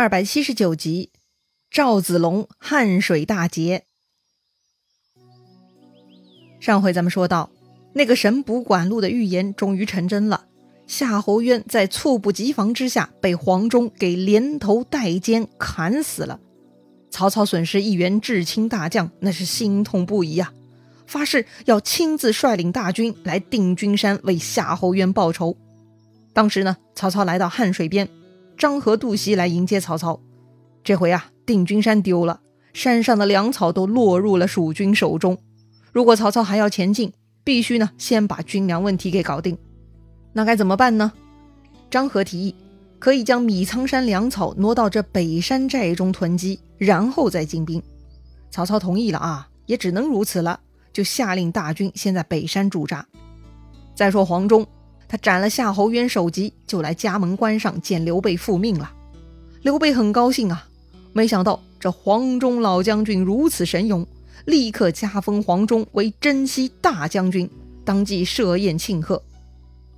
二百七十九集，赵子龙汉水大捷。上回咱们说到，那个神卜管路的预言终于成真了。夏侯渊在猝不及防之下，被黄忠给连头带肩砍死了。曹操损失一员至亲大将，那是心痛不已啊！发誓要亲自率领大军来定军山，为夏侯渊报仇。当时呢，曹操来到汉水边。张合、杜袭来迎接曹操，这回啊，定军山丢了，山上的粮草都落入了蜀军手中。如果曹操还要前进，必须呢先把军粮问题给搞定。那该怎么办呢？张合提议，可以将米仓山粮草挪到这北山寨中囤积，然后再进兵。曹操同意了啊，也只能如此了，就下令大军先在北山驻扎。再说黄忠。他斩了夏侯渊首级，就来家门关上见刘备复命了。刘备很高兴啊，没想到这黄忠老将军如此神勇，立刻加封黄忠为征西大将军，当即设宴庆贺。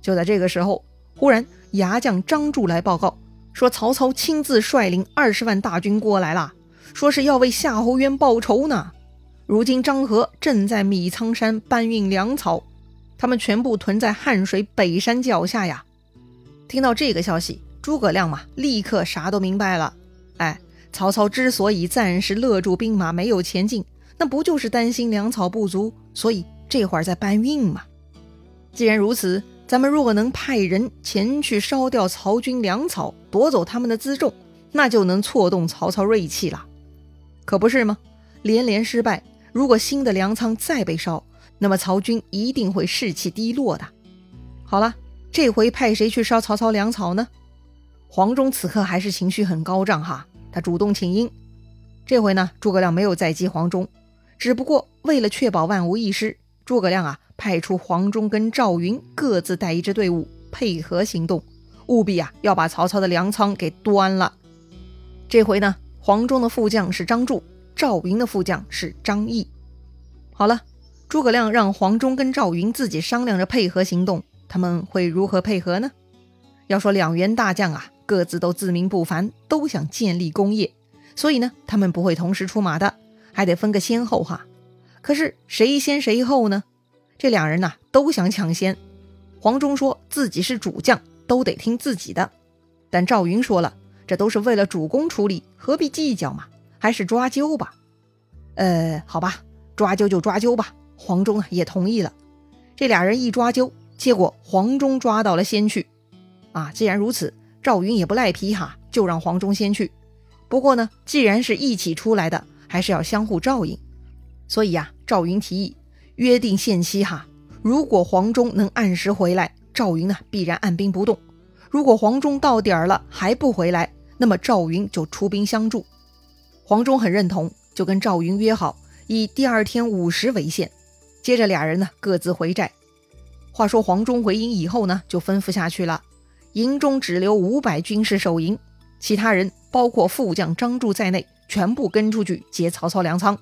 就在这个时候，忽然牙将张柱来报告说，曹操亲自率领二十万大军过来了，说是要为夏侯渊报仇呢。如今张合正在米仓山搬运粮草。他们全部屯在汉水北山脚下呀！听到这个消息，诸葛亮嘛，立刻啥都明白了。哎，曹操之所以暂时勒住兵马没有前进，那不就是担心粮草不足，所以这会儿在搬运吗？既然如此，咱们若能派人前去烧掉曹军粮草，夺走他们的辎重，那就能挫动曹操锐气了，可不是吗？连连失败，如果新的粮仓再被烧，那么曹军一定会士气低落的。好了，这回派谁去烧曹操粮草呢？黄忠此刻还是情绪很高涨哈，他主动请缨。这回呢，诸葛亮没有再击黄忠，只不过为了确保万无一失，诸葛亮啊派出黄忠跟赵云各自带一支队伍配合行动，务必啊要把曹操的粮仓给端了。这回呢，黄忠的副将是张柱，赵云的副将是张翼。好了。诸葛亮让黄忠跟赵云自己商量着配合行动，他们会如何配合呢？要说两员大将啊，各自都自命不凡，都想建立功业，所以呢，他们不会同时出马的，还得分个先后哈。可是谁先谁后呢？这两人呐，都想抢先。黄忠说自己是主将，都得听自己的。但赵云说了，这都是为了主公出力，何必计较嘛？还是抓阄吧。呃，好吧，抓阄就抓阄吧。黄忠啊也同意了，这俩人一抓阄，结果黄忠抓到了先去。啊，既然如此，赵云也不赖皮哈，就让黄忠先去。不过呢，既然是一起出来的，还是要相互照应。所以呀，赵云提议约定限期哈，如果黄忠能按时回来，赵云呢必然按兵不动；如果黄忠到点儿了还不回来，那么赵云就出兵相助。黄忠很认同，就跟赵云约好，以第二天午时为限。接着俩人呢各自回寨。话说黄忠回营以后呢，就吩咐下去了，营中只留五百军士守营，其他人包括副将张柱在内，全部跟出去劫曹操粮仓。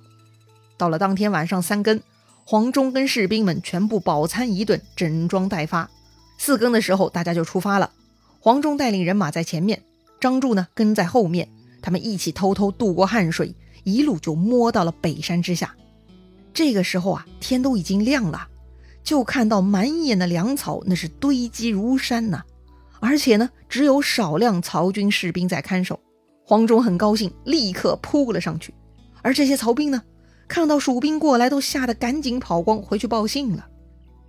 到了当天晚上三更，黄忠跟士兵们全部饱餐一顿，整装待发。四更的时候，大家就出发了。黄忠带领人马在前面，张柱呢跟在后面，他们一起偷偷渡过汉水，一路就摸到了北山之下。这个时候啊，天都已经亮了，就看到满眼的粮草，那是堆积如山呐。而且呢，只有少量曹军士兵在看守。黄忠很高兴，立刻扑了上去。而这些曹兵呢，看到蜀兵过来，都吓得赶紧跑光回去报信了。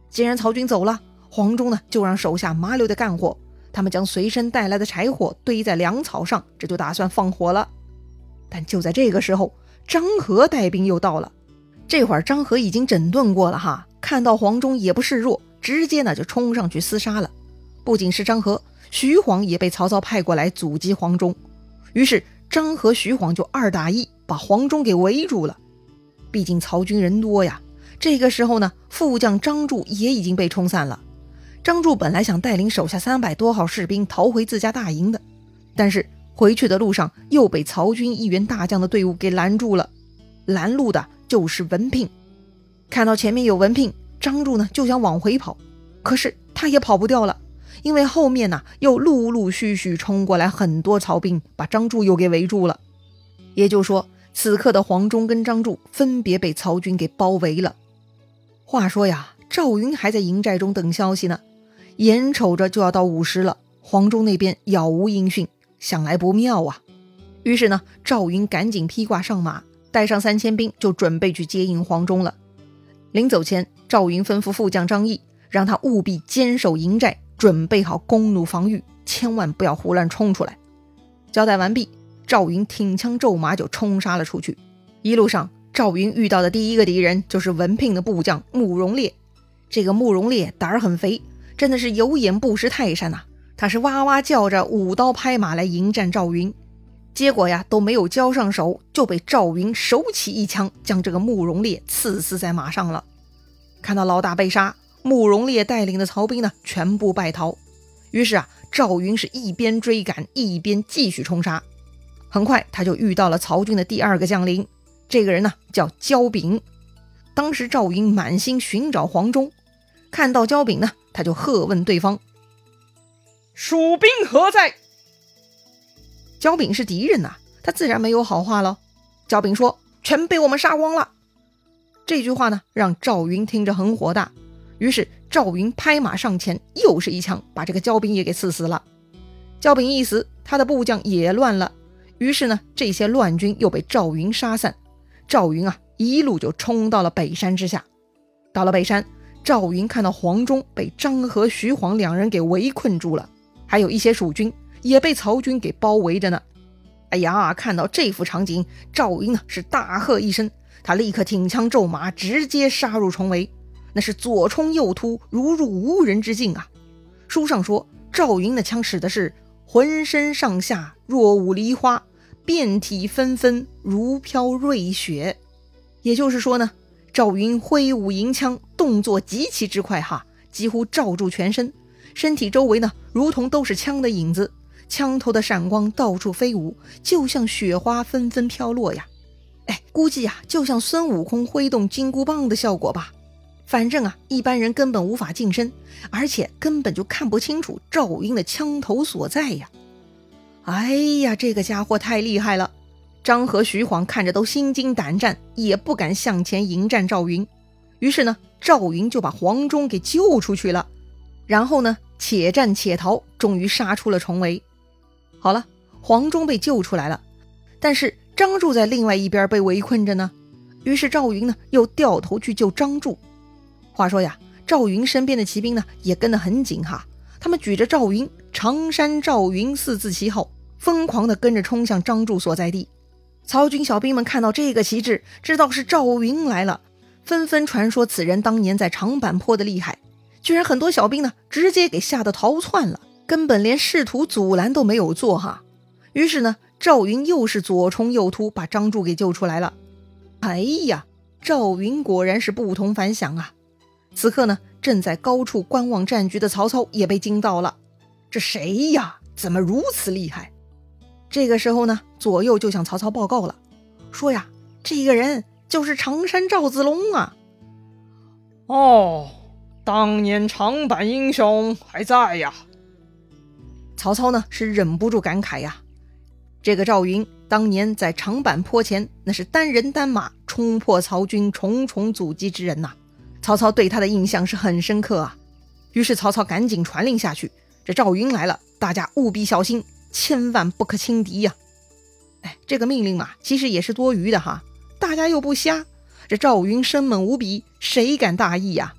既然曹军走了，黄忠呢就让手下麻溜的干活，他们将随身带来的柴火堆在粮草上，这就打算放火了。但就在这个时候，张合带兵又到了。这会儿张合已经整顿过了哈，看到黄忠也不示弱，直接呢就冲上去厮杀了。不仅是张合，徐晃也被曹操派过来阻击黄忠。于是张合、徐晃就二打一，把黄忠给围住了。毕竟曹军人多呀。这个时候呢，副将张柱也已经被冲散了。张柱本来想带领手下三百多号士兵逃回自家大营的，但是回去的路上又被曹军一员大将的队伍给拦住了。拦路的。就是文聘，看到前面有文聘，张柱呢就想往回跑，可是他也跑不掉了，因为后面呢又陆陆续续冲过来很多曹兵，把张柱又给围住了。也就说，此刻的黄忠跟张柱分别被曹军给包围了。话说呀，赵云还在营寨中等消息呢，眼瞅着就要到午时了，黄忠那边杳无音讯，想来不妙啊。于是呢，赵云赶紧披挂上马，带上三千兵，就准备去接应黄忠了。临走前，赵云吩咐副将张翼，让他务必坚守营寨，准备好弓弩防御，千万不要胡乱冲出来。交代完毕，赵云挺枪骤马就冲杀了出去。一路上，赵云遇到的第一个敌人就是文聘的部将慕容烈。这个慕容烈胆儿很肥，真的是有眼不识泰山呐！他是哇哇叫着舞刀拍马来迎战赵云，结果呀都没有交上手，就被赵云手起一枪将这个慕容烈刺死在马上了。看到老大被杀，慕容烈带领的曹兵呢全部败逃。于是啊，赵云是一边追赶，一边继续冲杀。很快他就遇到了曹军的第二个将领，这个人呢叫焦炳。当时赵云满心寻找黄忠，看到焦炳呢，他就喝问对方：“蜀兵何在？”焦炳是敌人呐，他自然没有好话喽。焦炳说：“全被我们杀光了。”这句话呢，让赵云听着很火大。于是赵云拍马上前，又是一枪把这个焦炳也给刺死了。焦炳一死，他的部将也乱了。于是呢，这些乱军又被赵云杀散。赵云啊，一路就冲到了北山之下。到了北山，赵云看到黄忠被张合、徐晃两人给围困住了，还有一些蜀军也被曹军给包围着呢。哎呀，看到这幅场景，赵云呢是大喝一声。他立刻挺枪骤马，直接杀入重围，那是左冲右突，如入无人之境啊！书上说，赵云的枪使的是浑身上下若舞梨花，遍体纷纷如飘瑞雪。也就是说呢，赵云挥舞银枪，动作极其之快哈，几乎罩住全身，身体周围呢，如同都是枪的影子，枪头的闪光到处飞舞，就像雪花纷纷飘落呀。哎，估计呀，就像孙悟空挥动金箍棒的效果吧。反正啊，一般人根本无法近身，而且根本就看不清楚赵云的枪头所在呀。哎呀，这个家伙太厉害了！张和徐晃看着都心惊胆战，也不敢向前迎战赵云。于是呢，赵云就把黄忠给救出去了。然后呢，且战且逃，终于杀出了重围。好了，黄忠被救出来了，但是。张柱在另外一边被围困着呢，于是赵云呢又掉头去救张柱。话说呀，赵云身边的骑兵呢也跟得很紧哈，他们举着赵云“常山赵云”四字旗号，疯狂地跟着冲向张柱所在地。曹军小兵们看到这个旗帜，知道是赵云来了，纷纷传说此人当年在长坂坡的厉害，居然很多小兵呢直接给吓得逃窜了，根本连试图阻拦都没有做哈。于是呢。赵云又是左冲右突，把张柱给救出来了。哎呀，赵云果然是不同凡响啊！此刻呢，正在高处观望战局的曹操也被惊到了。这谁呀？怎么如此厉害？这个时候呢，左右就向曹操报告了，说呀，这个人就是常山赵子龙啊！哦，当年长坂英雄还在呀！曹操呢，是忍不住感慨呀。这个赵云当年在长坂坡前，那是单人单马冲破曹军重重阻击之人呐。曹操对他的印象是很深刻啊。于是曹操赶紧传令下去：这赵云来了，大家务必小心，千万不可轻敌呀！哎，这个命令嘛，其实也是多余的哈。大家又不瞎，这赵云生猛无比，谁敢大意呀？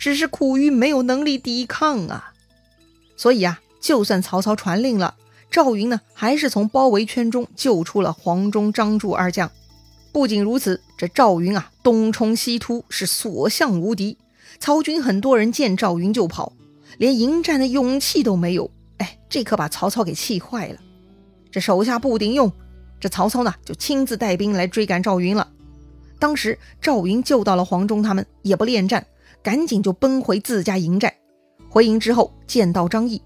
只是苦于没有能力抵抗啊。所以呀，就算曹操传令了。赵云呢，还是从包围圈中救出了黄忠、张柱二将。不仅如此，这赵云啊，东冲西突，是所向无敌。曹军很多人见赵云就跑，连迎战的勇气都没有。哎，这可把曹操给气坏了。这手下不顶用，这曹操呢，就亲自带兵来追赶赵云了。当时赵云救到了黄忠，他们也不恋战，赶紧就奔回自家营寨。回营之后，见到张翼，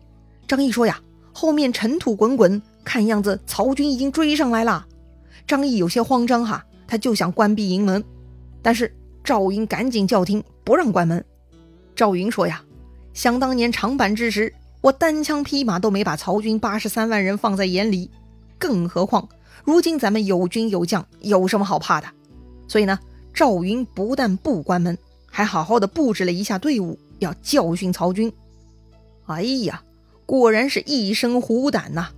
张翼说呀。后面尘土滚滚，看样子曹军已经追上来了。张毅有些慌张哈，他就想关闭营门，但是赵云赶紧叫停，不让关门。赵云说呀：“想当年长坂之时，我单枪匹马都没把曹军八十三万人放在眼里，更何况如今咱们有军有将，有什么好怕的？所以呢，赵云不但不关门，还好好的布置了一下队伍，要教训曹军。哎呀，果然是一身虎胆呐！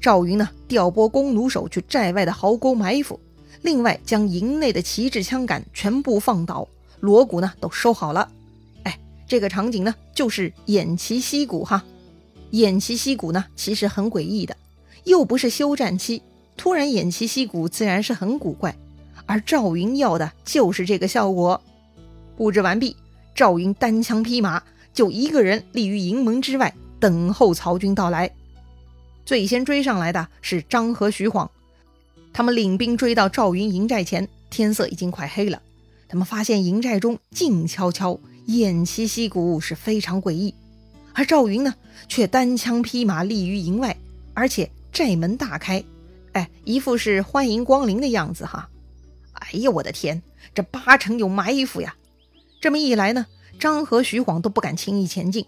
赵云呢，调拨弓弩手去寨外的壕沟埋伏，另外将营内的旗帜枪杆全部放倒，锣鼓呢都收好了。哎，这个场景呢，就是偃旗息鼓哈。偃旗息鼓呢，其实很诡异的，又不是休战期，突然偃旗息鼓，自然是很古怪。而赵云要的就是这个效果。布置完毕，赵云单枪匹马，就一个人立于营门之外，等候曹军到来。最先追上来的是张和徐晃，他们领兵追到赵云营寨前，天色已经快黑了。他们发现营寨中静悄悄，偃旗息鼓，是非常诡异。而赵云呢，却单枪匹马立于营外，而且寨门大开，哎，一副是欢迎光临的样子哈。哎呀，我的天，这八成有埋伏呀！这么一来呢，张和徐晃都不敢轻易前进。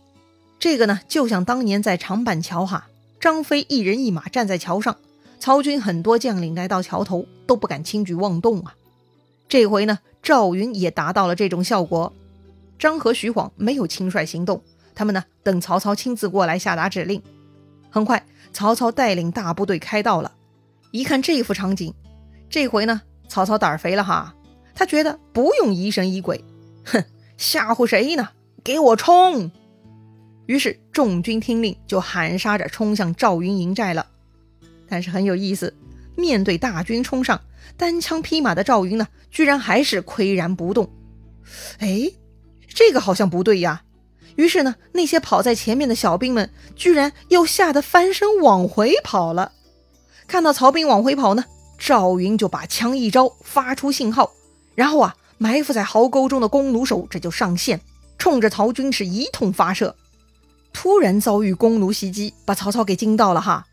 这个呢，就像当年在长板桥哈。张飞一人一马站在桥上，曹军很多将领来到桥头都不敢轻举妄动啊。这回呢，赵云也达到了这种效果。张和徐晃没有轻率行动，他们呢等曹操亲自过来下达指令。很快，曹操带领大部队开到了。一看这幅场景，这回呢，曹操胆儿肥了哈，他觉得不用疑神疑鬼，哼，吓唬谁呢？给我冲！于是众军听令，就喊杀着冲向赵云营寨了。但是很有意思，面对大军冲上，单枪匹马的赵云呢，居然还是岿然不动。哎，这个好像不对呀。于是呢，那些跑在前面的小兵们，居然又吓得翻身往回跑了。看到曹兵往回跑呢，赵云就把枪一招，发出信号，然后啊，埋伏在壕沟中的弓弩手这就上线，冲着曹军是一通发射。突然遭遇弓弩袭击，把曹操给惊到了哈。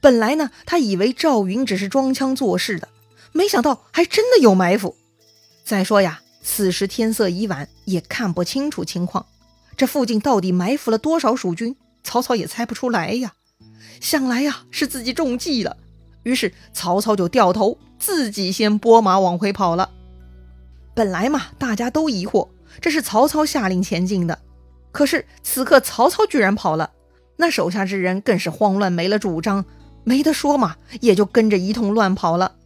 本来呢，他以为赵云只是装腔作势的，没想到还真的有埋伏。再说呀，此时天色已晚，也看不清楚情况，这附近到底埋伏了多少蜀军，曹操也猜不出来呀。想来呀，是自己中计了。于是曹操就掉头，自己先拨马往回跑了。本来嘛，大家都疑惑，这是曹操下令前进的。可是此刻曹操居然跑了，那手下之人更是慌乱没了主张，没得说嘛，也就跟着一通乱跑了。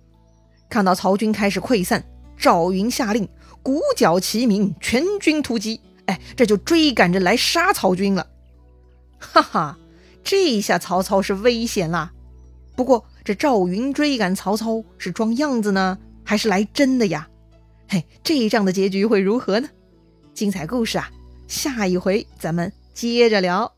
看到曹军开始溃散，赵云下令鼓角齐鸣，全军突击。哎，这就追赶着来杀曹军了。哈哈，这下曹操是危险啦。不过这赵云追赶曹操是装样子呢，还是来真的呀？嘿，这一仗的结局会如何呢？精彩故事啊！下一回咱们接着聊。